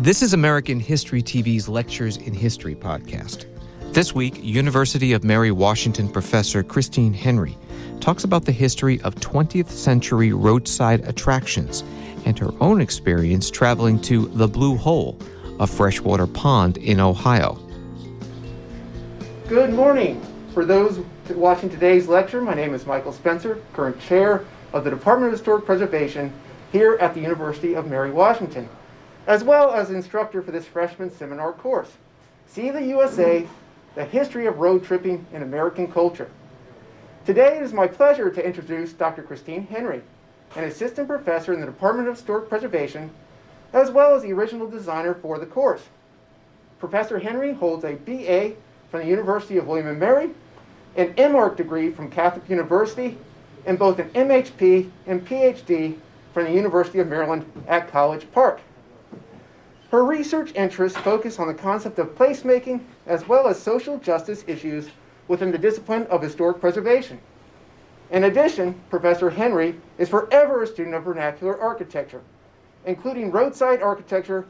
This is American History TV's Lectures in History podcast. This week, University of Mary Washington professor Christine Henry talks about the history of 20th century roadside attractions and her own experience traveling to the Blue Hole, a freshwater pond in Ohio. Good morning. For those watching today's lecture, my name is Michael Spencer, current chair of the Department of Historic Preservation here at the University of Mary Washington, as well as instructor for this freshman seminar course. See the USA, the history of road tripping in American culture. Today it is my pleasure to introduce Dr. Christine Henry, an assistant professor in the Department of Historic Preservation, as well as the original designer for the course. Professor Henry holds a BA from the University of William & Mary, an MArch degree from Catholic University, and both an MHP and PhD from the University of Maryland at College Park. Her research interests focus on the concept of placemaking as well as social justice issues within the discipline of historic preservation. In addition, Professor Henry is forever a student of vernacular architecture, including roadside architecture,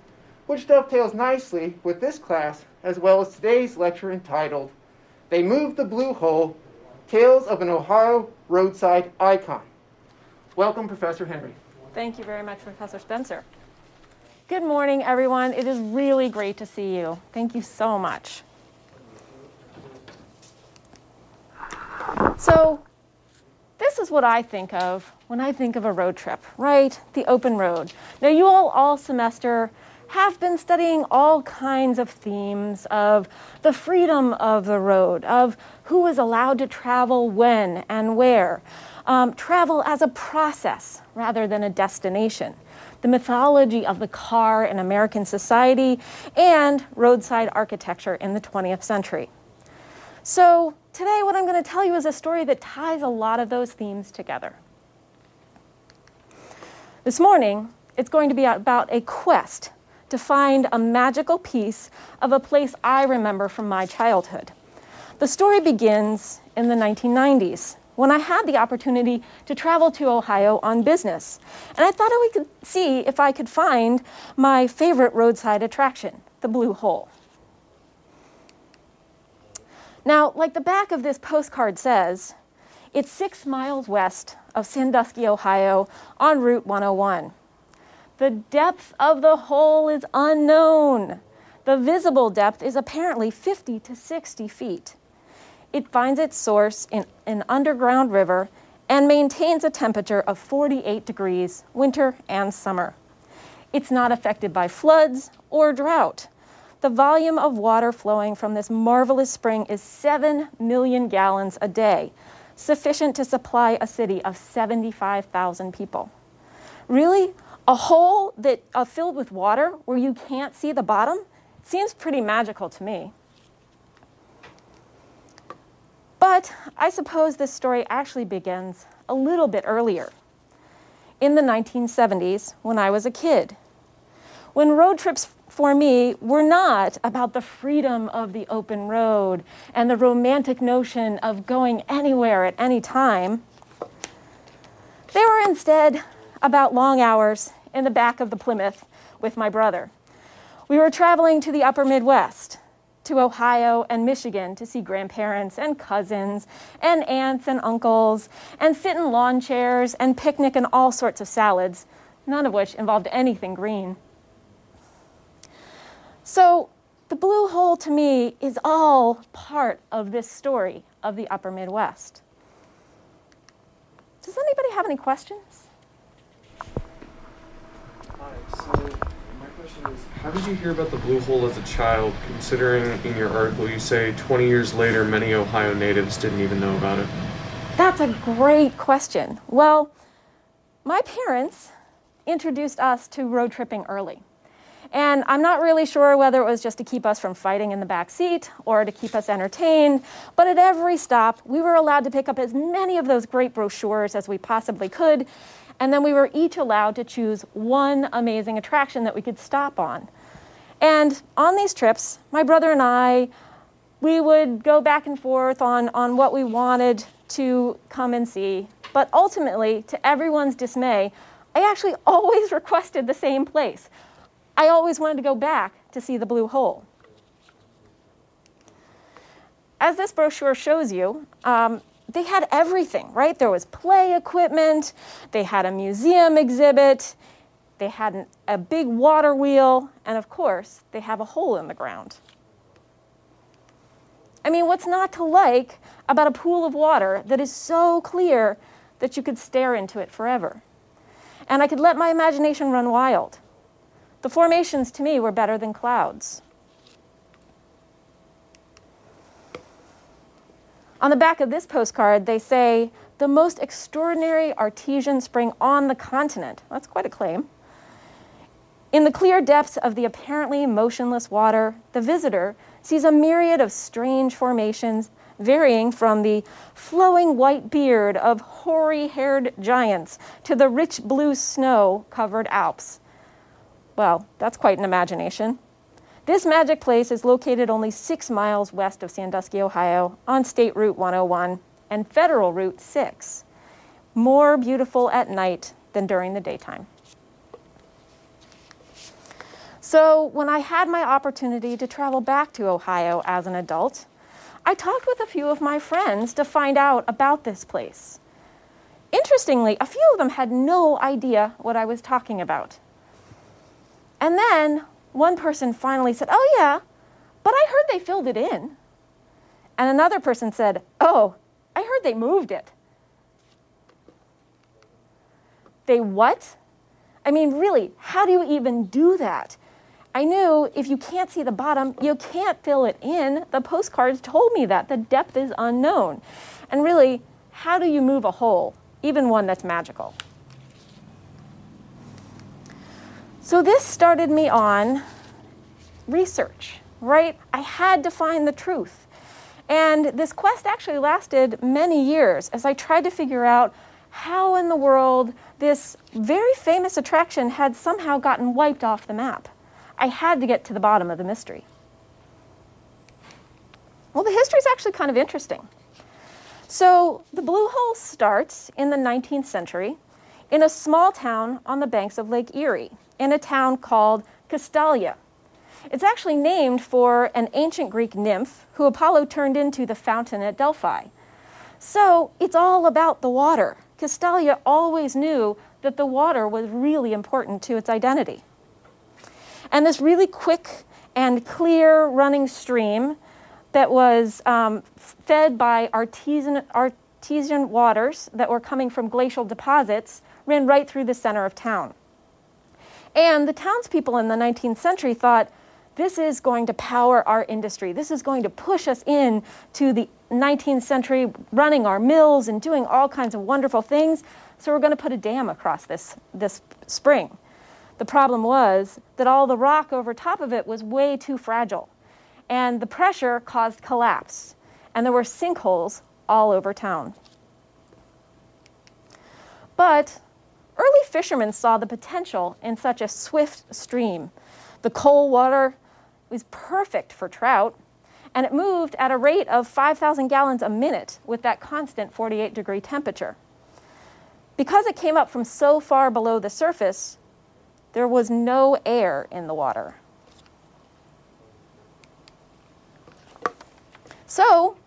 which dovetails nicely with this class as well as today's lecture entitled They Moved the Blue Hole Tales of an Ohio Roadside Icon. Welcome, Professor Henry. Thank you very much, Professor Spencer. Good morning, everyone. It is really great to see you. Thank you so much. So, this is what I think of when I think of a road trip, right? The open road. Now, you all, all semester, have been studying all kinds of themes of the freedom of the road, of who is allowed to travel when and where, um, travel as a process rather than a destination, the mythology of the car in American society, and roadside architecture in the 20th century. So, today, what I'm going to tell you is a story that ties a lot of those themes together. This morning, it's going to be about a quest to find a magical piece of a place I remember from my childhood. The story begins in the 1990s when I had the opportunity to travel to Ohio on business. And I thought I could see if I could find my favorite roadside attraction, the Blue Hole. Now, like the back of this postcard says, it's six miles west of Sandusky, Ohio, on Route 101. The depth of the hole is unknown. The visible depth is apparently 50 to 60 feet. It finds its source in an underground river and maintains a temperature of 48 degrees winter and summer. It's not affected by floods or drought. The volume of water flowing from this marvelous spring is 7 million gallons a day, sufficient to supply a city of 75,000 people. Really, a hole that uh, filled with water where you can't see the bottom seems pretty magical to me. But I suppose this story actually begins a little bit earlier, in the 1970s when I was a kid. When road trips for me were not about the freedom of the open road and the romantic notion of going anywhere at any time. They were instead about long hours in the back of the Plymouth with my brother. We were traveling to the upper Midwest, to Ohio and Michigan to see grandparents and cousins and aunts and uncles and sit in lawn chairs and picnic and all sorts of salads, none of which involved anything green. So, the blue hole to me is all part of this story of the upper Midwest. Does anybody have any questions? So my question is, how did you hear about the Blue Hole as a child, considering in your article you say 20 years later many Ohio natives didn't even know about it? That's a great question. Well, my parents introduced us to road tripping early. And I'm not really sure whether it was just to keep us from fighting in the back seat or to keep us entertained, but at every stop, we were allowed to pick up as many of those great brochures as we possibly could. And then we were each allowed to choose one amazing attraction that we could stop on. And on these trips, my brother and I, we would go back and forth on, on what we wanted to come and see. But ultimately, to everyone's dismay, I actually always requested the same place. I always wanted to go back to see the blue hole. As this brochure shows you, um, they had everything, right? There was play equipment, they had a museum exhibit, they had an, a big water wheel, and of course, they have a hole in the ground. I mean, what's not to like about a pool of water that is so clear that you could stare into it forever? And I could let my imagination run wild. The formations to me were better than clouds. On the back of this postcard, they say, the most extraordinary artesian spring on the continent. That's quite a claim. In the clear depths of the apparently motionless water, the visitor sees a myriad of strange formations varying from the flowing white beard of hoary haired giants to the rich blue snow covered Alps. Well, that's quite an imagination. This magic place is located only six miles west of Sandusky, Ohio, on State Route 101 and Federal Route 6. More beautiful at night than during the daytime. So, when I had my opportunity to travel back to Ohio as an adult, I talked with a few of my friends to find out about this place. Interestingly, a few of them had no idea what I was talking about. And then one person finally said, Oh, yeah, but I heard they filled it in. And another person said, Oh, I heard they moved it. They what? I mean, really, how do you even do that? I knew if you can't see the bottom, you can't fill it in. The postcards told me that. The depth is unknown. And really, how do you move a hole, even one that's magical? So this started me on research, right? I had to find the truth. And this quest actually lasted many years as I tried to figure out how in the world this very famous attraction had somehow gotten wiped off the map. I had to get to the bottom of the mystery. Well, the history is actually kind of interesting. So, the Blue Hole starts in the 19th century in a small town on the banks of Lake Erie in a town called Castalia. It's actually named for an ancient Greek nymph who Apollo turned into the fountain at Delphi. So it's all about the water. Castalia always knew that the water was really important to its identity. And this really quick and clear running stream that was um, fed by artesian, artesian waters that were coming from glacial deposits ran right through the center of town. And the townspeople in the 19th century thought, this is going to power our industry. This is going to push us in to the 19th century, running our mills and doing all kinds of wonderful things. So we're going to put a dam across this, this spring. The problem was that all the rock over top of it was way too fragile. And the pressure caused collapse. And there were sinkholes all over town. But Early fishermen saw the potential in such a swift stream. The cold water was perfect for trout, and it moved at a rate of 5,000 gallons a minute with that constant 48 degree temperature. Because it came up from so far below the surface, there was no air in the water. So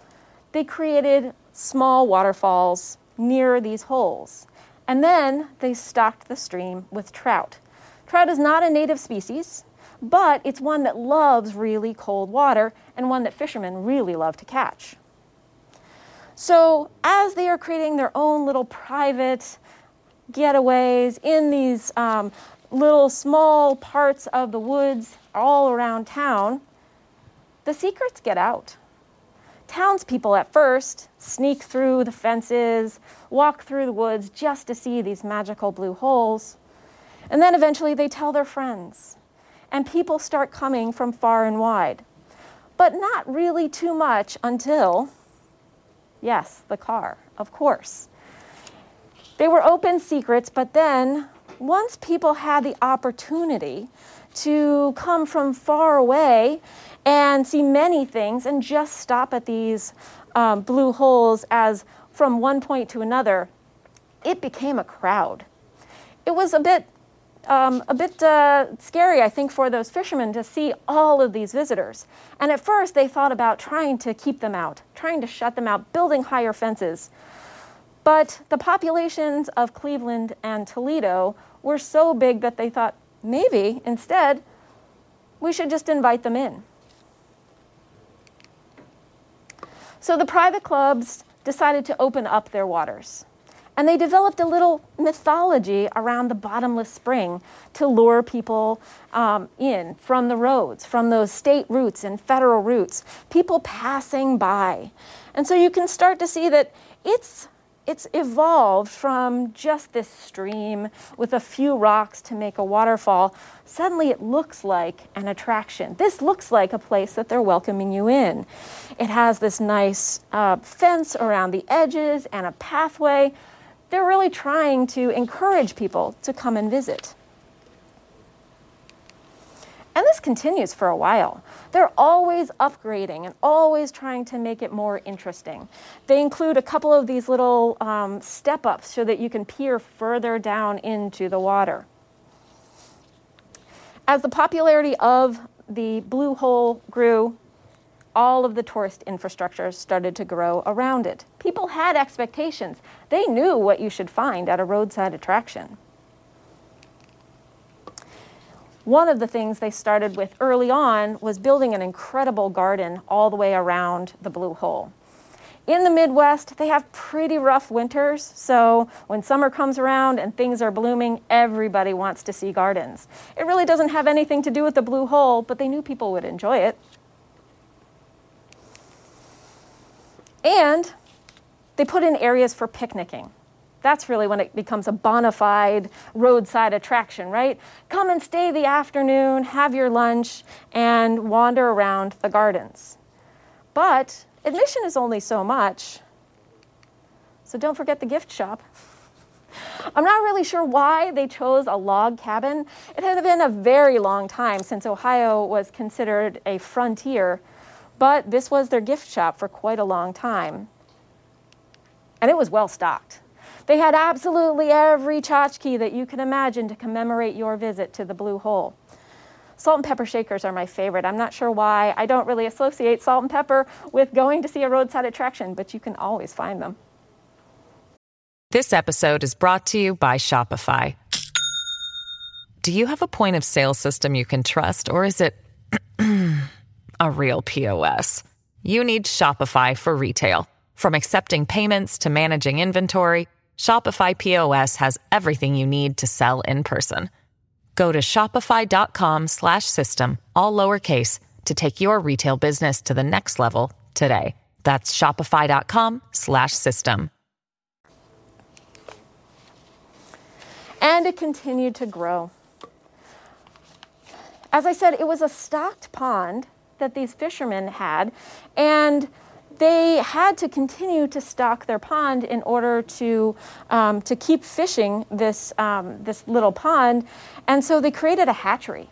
they created small waterfalls near these holes. And then they stocked the stream with trout. Trout is not a native species, but it's one that loves really cold water and one that fishermen really love to catch. So, as they are creating their own little private getaways in these um, little small parts of the woods all around town, the secrets get out townspeople at first sneak through the fences, walk through the woods just to see these magical blue holes. And then eventually they tell their friends. And people start coming from far and wide. But not really too much until, yes, the car, of course. They were open secrets, but then once people had the opportunity to come from far away and see many things and just stop at these um, blue holes as from one point to another, it became a crowd. It was a bit, um, a bit uh, scary, I think, for those fishermen to see all of these visitors. And at first, they thought about trying to keep them out, trying to shut them out, building higher fences. But the populations of Cleveland and Toledo were so big that they thought maybe instead we should just invite them in. So the private clubs decided to open up their waters. And they developed a little mythology around the bottomless spring to lure people um, in from the roads, from those state routes and federal routes, people passing by. And so you can start to see that it's it's evolved from just this stream with a few rocks to make a waterfall. Suddenly it looks like an attraction. This looks like a place that they're welcoming you in. It has this nice uh, fence around the edges and a pathway. They're really trying to encourage people to come and visit. And this continues for a while. They're always upgrading and always trying to make it more interesting. They include a couple of these little um, step ups so that you can peer further down into the water. As the popularity of the Blue Hole grew, all of the tourist infrastructure started to grow around it. People had expectations. They knew what you should find at a roadside attraction. One of the things they started with early on was building an incredible garden all the way around the Blue Hole. In the Midwest, they have pretty rough winters, so when summer comes around and things are blooming, everybody wants to see gardens. It really doesn't have anything to do with the Blue Hole, but they knew people would enjoy it. And they put in areas for picnicking. That's really when it becomes a bona fide roadside attraction, right? Come and stay the afternoon, have your lunch, and wander around the gardens. But admission is only so much. So don't forget the gift shop. I'm not really sure why they chose a log cabin. It had been a very long time since Ohio was considered a frontier, but this was their gift shop for quite a long time. And it was well stocked. They had absolutely every tchotchke that you can imagine to commemorate your visit to the Blue Hole. Salt and pepper shakers are my favorite. I'm not sure why. I don't really associate salt and pepper with going to see a roadside attraction, but you can always find them. This episode is brought to you by Shopify. Do you have a point of sale system you can trust, or is it a real POS? You need Shopify for retail. From accepting payments to managing inventory, Shopify POS has everything you need to sell in person. Go to shopify.com/system all lowercase to take your retail business to the next level today. That's shopify.com/system. And it continued to grow. As I said, it was a stocked pond that these fishermen had and they had to continue to stock their pond in order to, um, to keep fishing this, um, this little pond. And so they created a hatchery.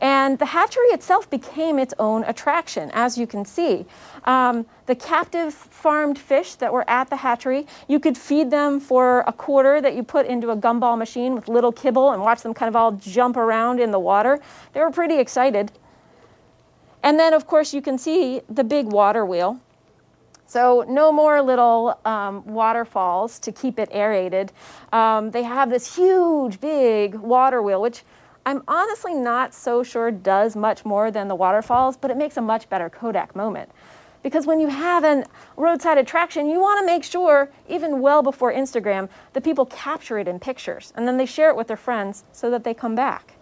And the hatchery itself became its own attraction, as you can see. Um, the captive farmed fish that were at the hatchery, you could feed them for a quarter that you put into a gumball machine with little kibble and watch them kind of all jump around in the water. They were pretty excited. And then, of course, you can see the big water wheel. So no more little um, waterfalls to keep it aerated. Um, they have this huge, big water wheel, which I'm honestly not so sure does much more than the waterfalls, but it makes a much better Kodak moment. Because when you have a roadside attraction, you want to make sure, even well before Instagram, that people capture it in pictures and then they share it with their friends so that they come back.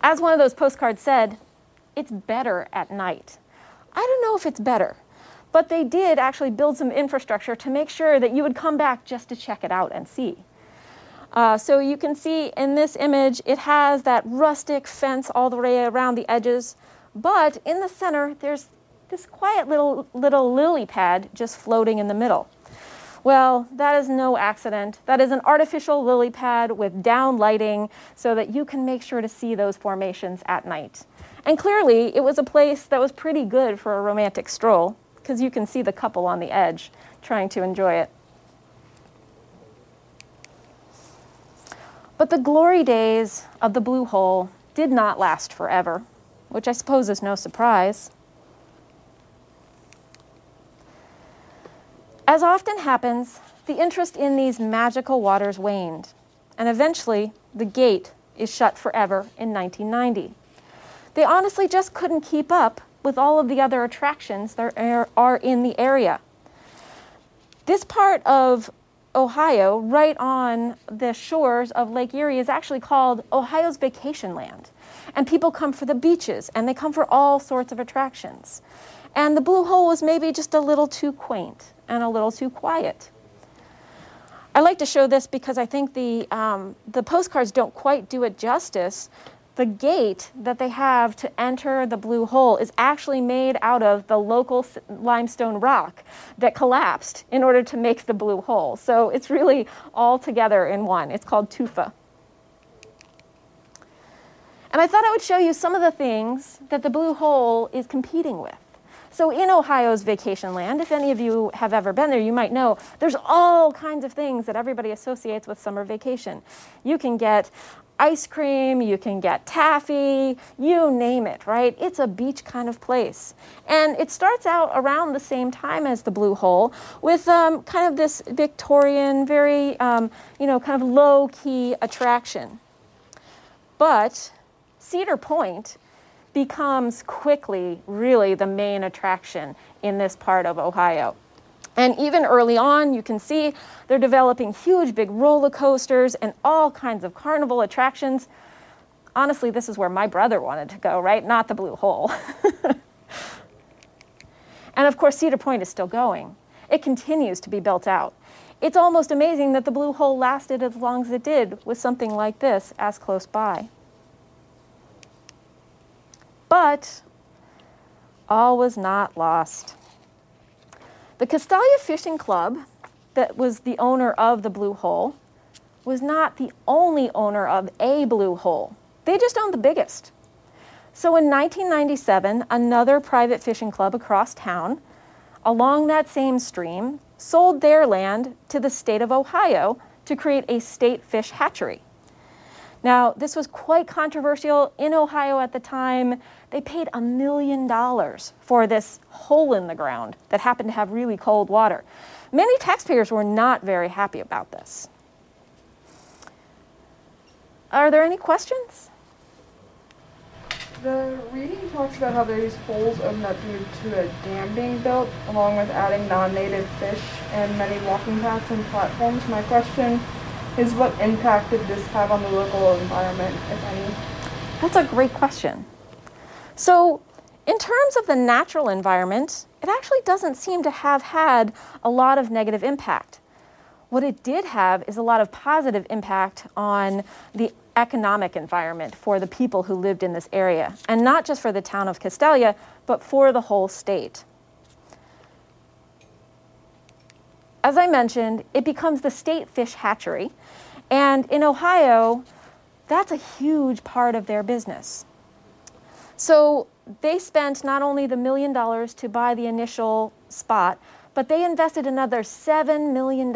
As one of those postcards said, it's better at night. I don't know if it's better, But they did actually build some infrastructure to make sure that you would come back just to check it out and see. Uh, so you can see in this image, it has that rustic fence all the way around the edges, but in the center, there's this quiet little, little lily pad just floating in the middle. Well, that is no accident. That is an artificial lily pad with down lighting so that you can make sure to see those formations at night. And clearly, it was a place that was pretty good for a romantic stroll because you can see the couple on the edge trying to enjoy it. But the glory days of the Blue Hole did not last forever, which I suppose is no surprise. As often happens, the interest in these magical waters waned, and eventually the gate is shut forever in 1990. They honestly just couldn't keep up with all of the other attractions that are in the area. This part of Ohio, right on the shores of Lake Erie, is actually called Ohio's Vacation Land. And people come for the beaches and they come for all sorts of attractions. And the Blue Hole was maybe just a little too quaint and a little too quiet. I like to show this because I think the, um, the postcards don't quite do it justice the gate that they have to enter the blue hole is actually made out of the local limestone rock that collapsed in order to make the blue hole. So it's really all together in one. It's called tufa. And I thought I would show you some of the things that the blue hole is competing with. So in Ohio's vacation land, if any of you have ever been there, you might know there's all kinds of things that everybody associates with summer vacation. You can get ice cream, you can get taffy, you name it, right? It's a beach kind of place. And it starts out around the same time as the Blue Hole with um, kind of this Victorian, very, um, you know, kind of low key attraction. But Cedar Point becomes quickly really the main attraction in this part of Ohio. And even early on, you can see they're developing huge, big roller coasters and all kinds of carnival attractions. Honestly, this is where my brother wanted to go, right? Not the Blue Hole. and of course, Cedar Point is still going. It continues to be built out. It's almost amazing that the Blue Hole lasted as long as it did with something like this as close by. But all was not lost. The Castalia Fishing Club, that was the owner of the Blue Hole, was not the only owner of a Blue Hole. They just owned the biggest. So in 1997, another private fishing club across town, along that same stream, sold their land to the state of Ohio to create a state fish hatchery. Now, this was quite controversial in Ohio at the time. They paid a million dollars for this hole in the ground that happened to have really cold water. Many taxpayers were not very happy about this. Are there any questions? The reading talks about how these holes opened up due to a dam being built, along with adding non-native fish and many walking paths and platforms. My question is what impact did this have on the local environment, if any? That's a great question. So, in terms of the natural environment, it actually doesn't seem to have had a lot of negative impact. What it did have is a lot of positive impact on the economic environment for the people who lived in this area, and not just for the town of Castalia, but for the whole state. as I mentioned, it becomes the state fish hatchery. And in Ohio, that's a huge part of their business. So they spent not only the million dollars to buy the initial spot, but they invested another $7 million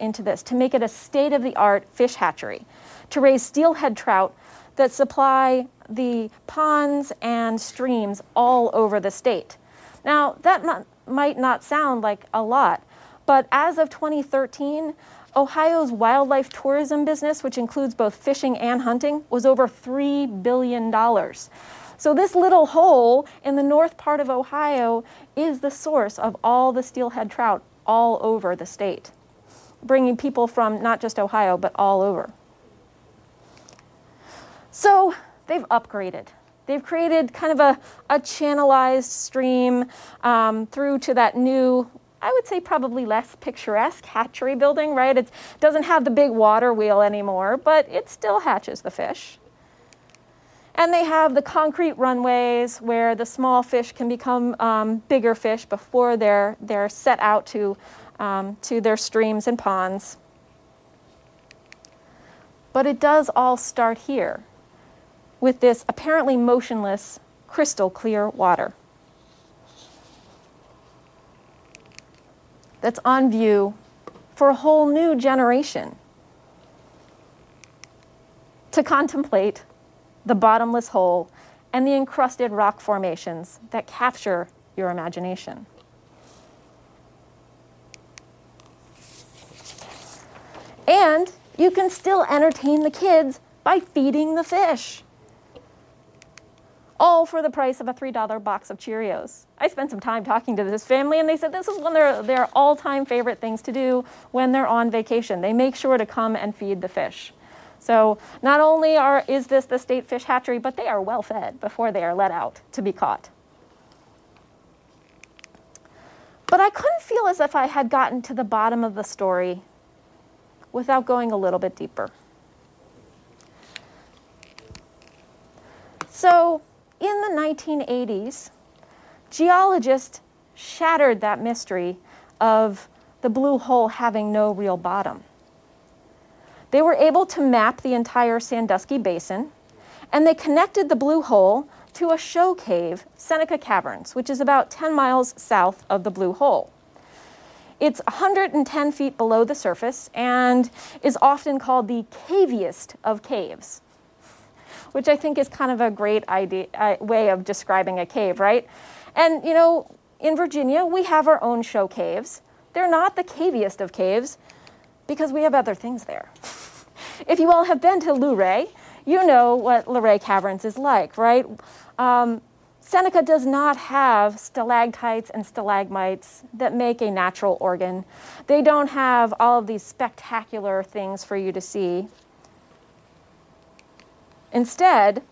into this to make it a state of the art fish hatchery, to raise steelhead trout that supply the ponds and streams all over the state. Now, that might not sound like a lot, but as of 2013, Ohio's wildlife tourism business, which includes both fishing and hunting, was over $3 billion. So, this little hole in the north part of Ohio is the source of all the steelhead trout all over the state, bringing people from not just Ohio, but all over. So, they've upgraded. They've created kind of a, a channelized stream um, through to that new, I would say probably less picturesque hatchery building, right? It doesn't have the big water wheel anymore, but it still hatches the fish. And they have the concrete runways where the small fish can become um, bigger fish before they're, they're set out to, um, to their streams and ponds. But it does all start here with this apparently motionless, crystal clear water that's on view for a whole new generation to contemplate the bottomless hole and the encrusted rock formations that capture your imagination. And you can still entertain the kids by feeding the fish. All for the price of a $3 box of Cheerios. I spent some time talking to this family, and they said this is one of their, their all time favorite things to do when they're on vacation. They make sure to come and feed the fish. So, not only are, is this the state fish hatchery, but they are well fed before they are let out to be caught. But I couldn't feel as if I had gotten to the bottom of the story without going a little bit deeper. So, in the 1980s, geologists shattered that mystery of the blue hole having no real bottom. They were able to map the entire Sandusky Basin, and they connected the blue hole to a show cave, Seneca Caverns, which is about 10 miles south of the blue hole. It's 110 feet below the surface and is often called the caviest of caves which I think is kind of a great idea, uh, way of describing a cave, right? And, you know, in Virginia, we have our own show caves. They're not the caviest of caves because we have other things there. if you all have been to Luray, you know what Luray Caverns is like, right? Um, Seneca does not have stalactites and stalagmites that make a natural organ. They don't have all of these spectacular things for you to see. Instead,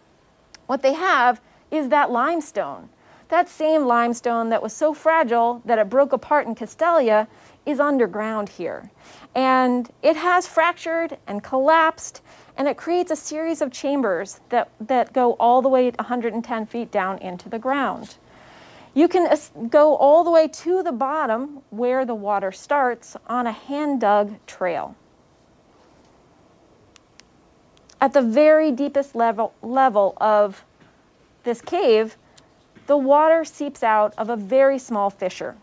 what they have is that limestone. That same limestone that was so fragile that it broke apart in Castalia is underground here. And it has fractured and collapsed, and it creates a series of chambers that, that go all the way 110 feet down into the ground. You can go all the way to the bottom where the water starts on a hand dug trail. At the very deepest level, level of this cave, the water seeps out of a very small fissure.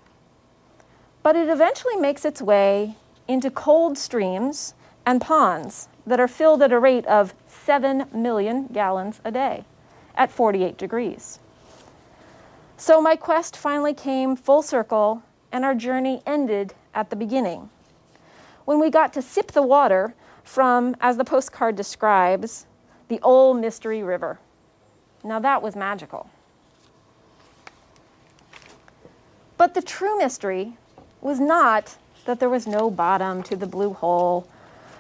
But it eventually makes its way into cold streams and ponds that are filled at a rate of 7 million gallons a day at 48 degrees. So my quest finally came full circle, and our journey ended at the beginning. When we got to sip the water from, as the postcard describes, the old mystery river. Now that was magical. But the true mystery was not that there was no bottom to the blue hole,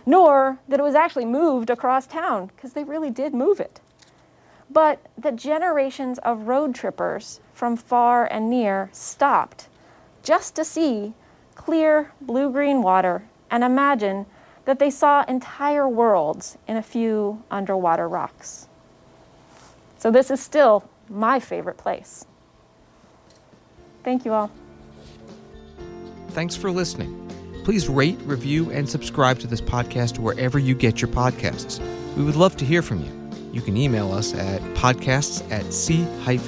nor that it was actually moved across town, because they really did move it, but that generations of road trippers from far and near stopped just to see clear blue green water and imagine that they saw entire worlds in a few underwater rocks. So, this is still my favorite place. Thank you all. Thanks for listening. Please rate, review, and subscribe to this podcast wherever you get your podcasts. We would love to hear from you. You can email us at podcasts at c-span.org.